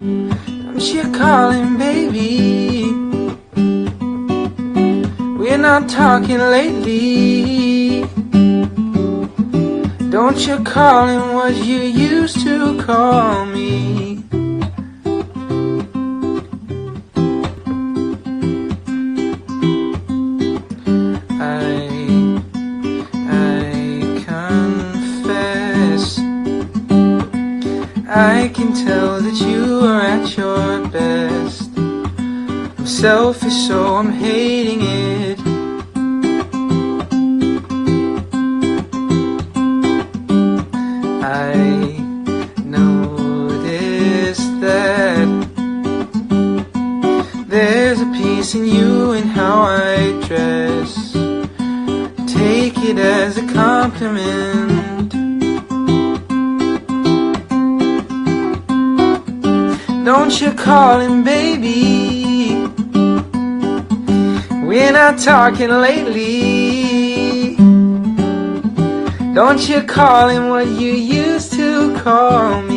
Don't you call baby? We're not talking lately. Don't you call him what you used to call me? I can tell that you are at your best. I'm selfish, so I'm hating it. I noticed that there's a piece in you and how I dress. Take it as a compliment. Don't you call him baby? We're not talking lately. Don't you call him what you used to call me?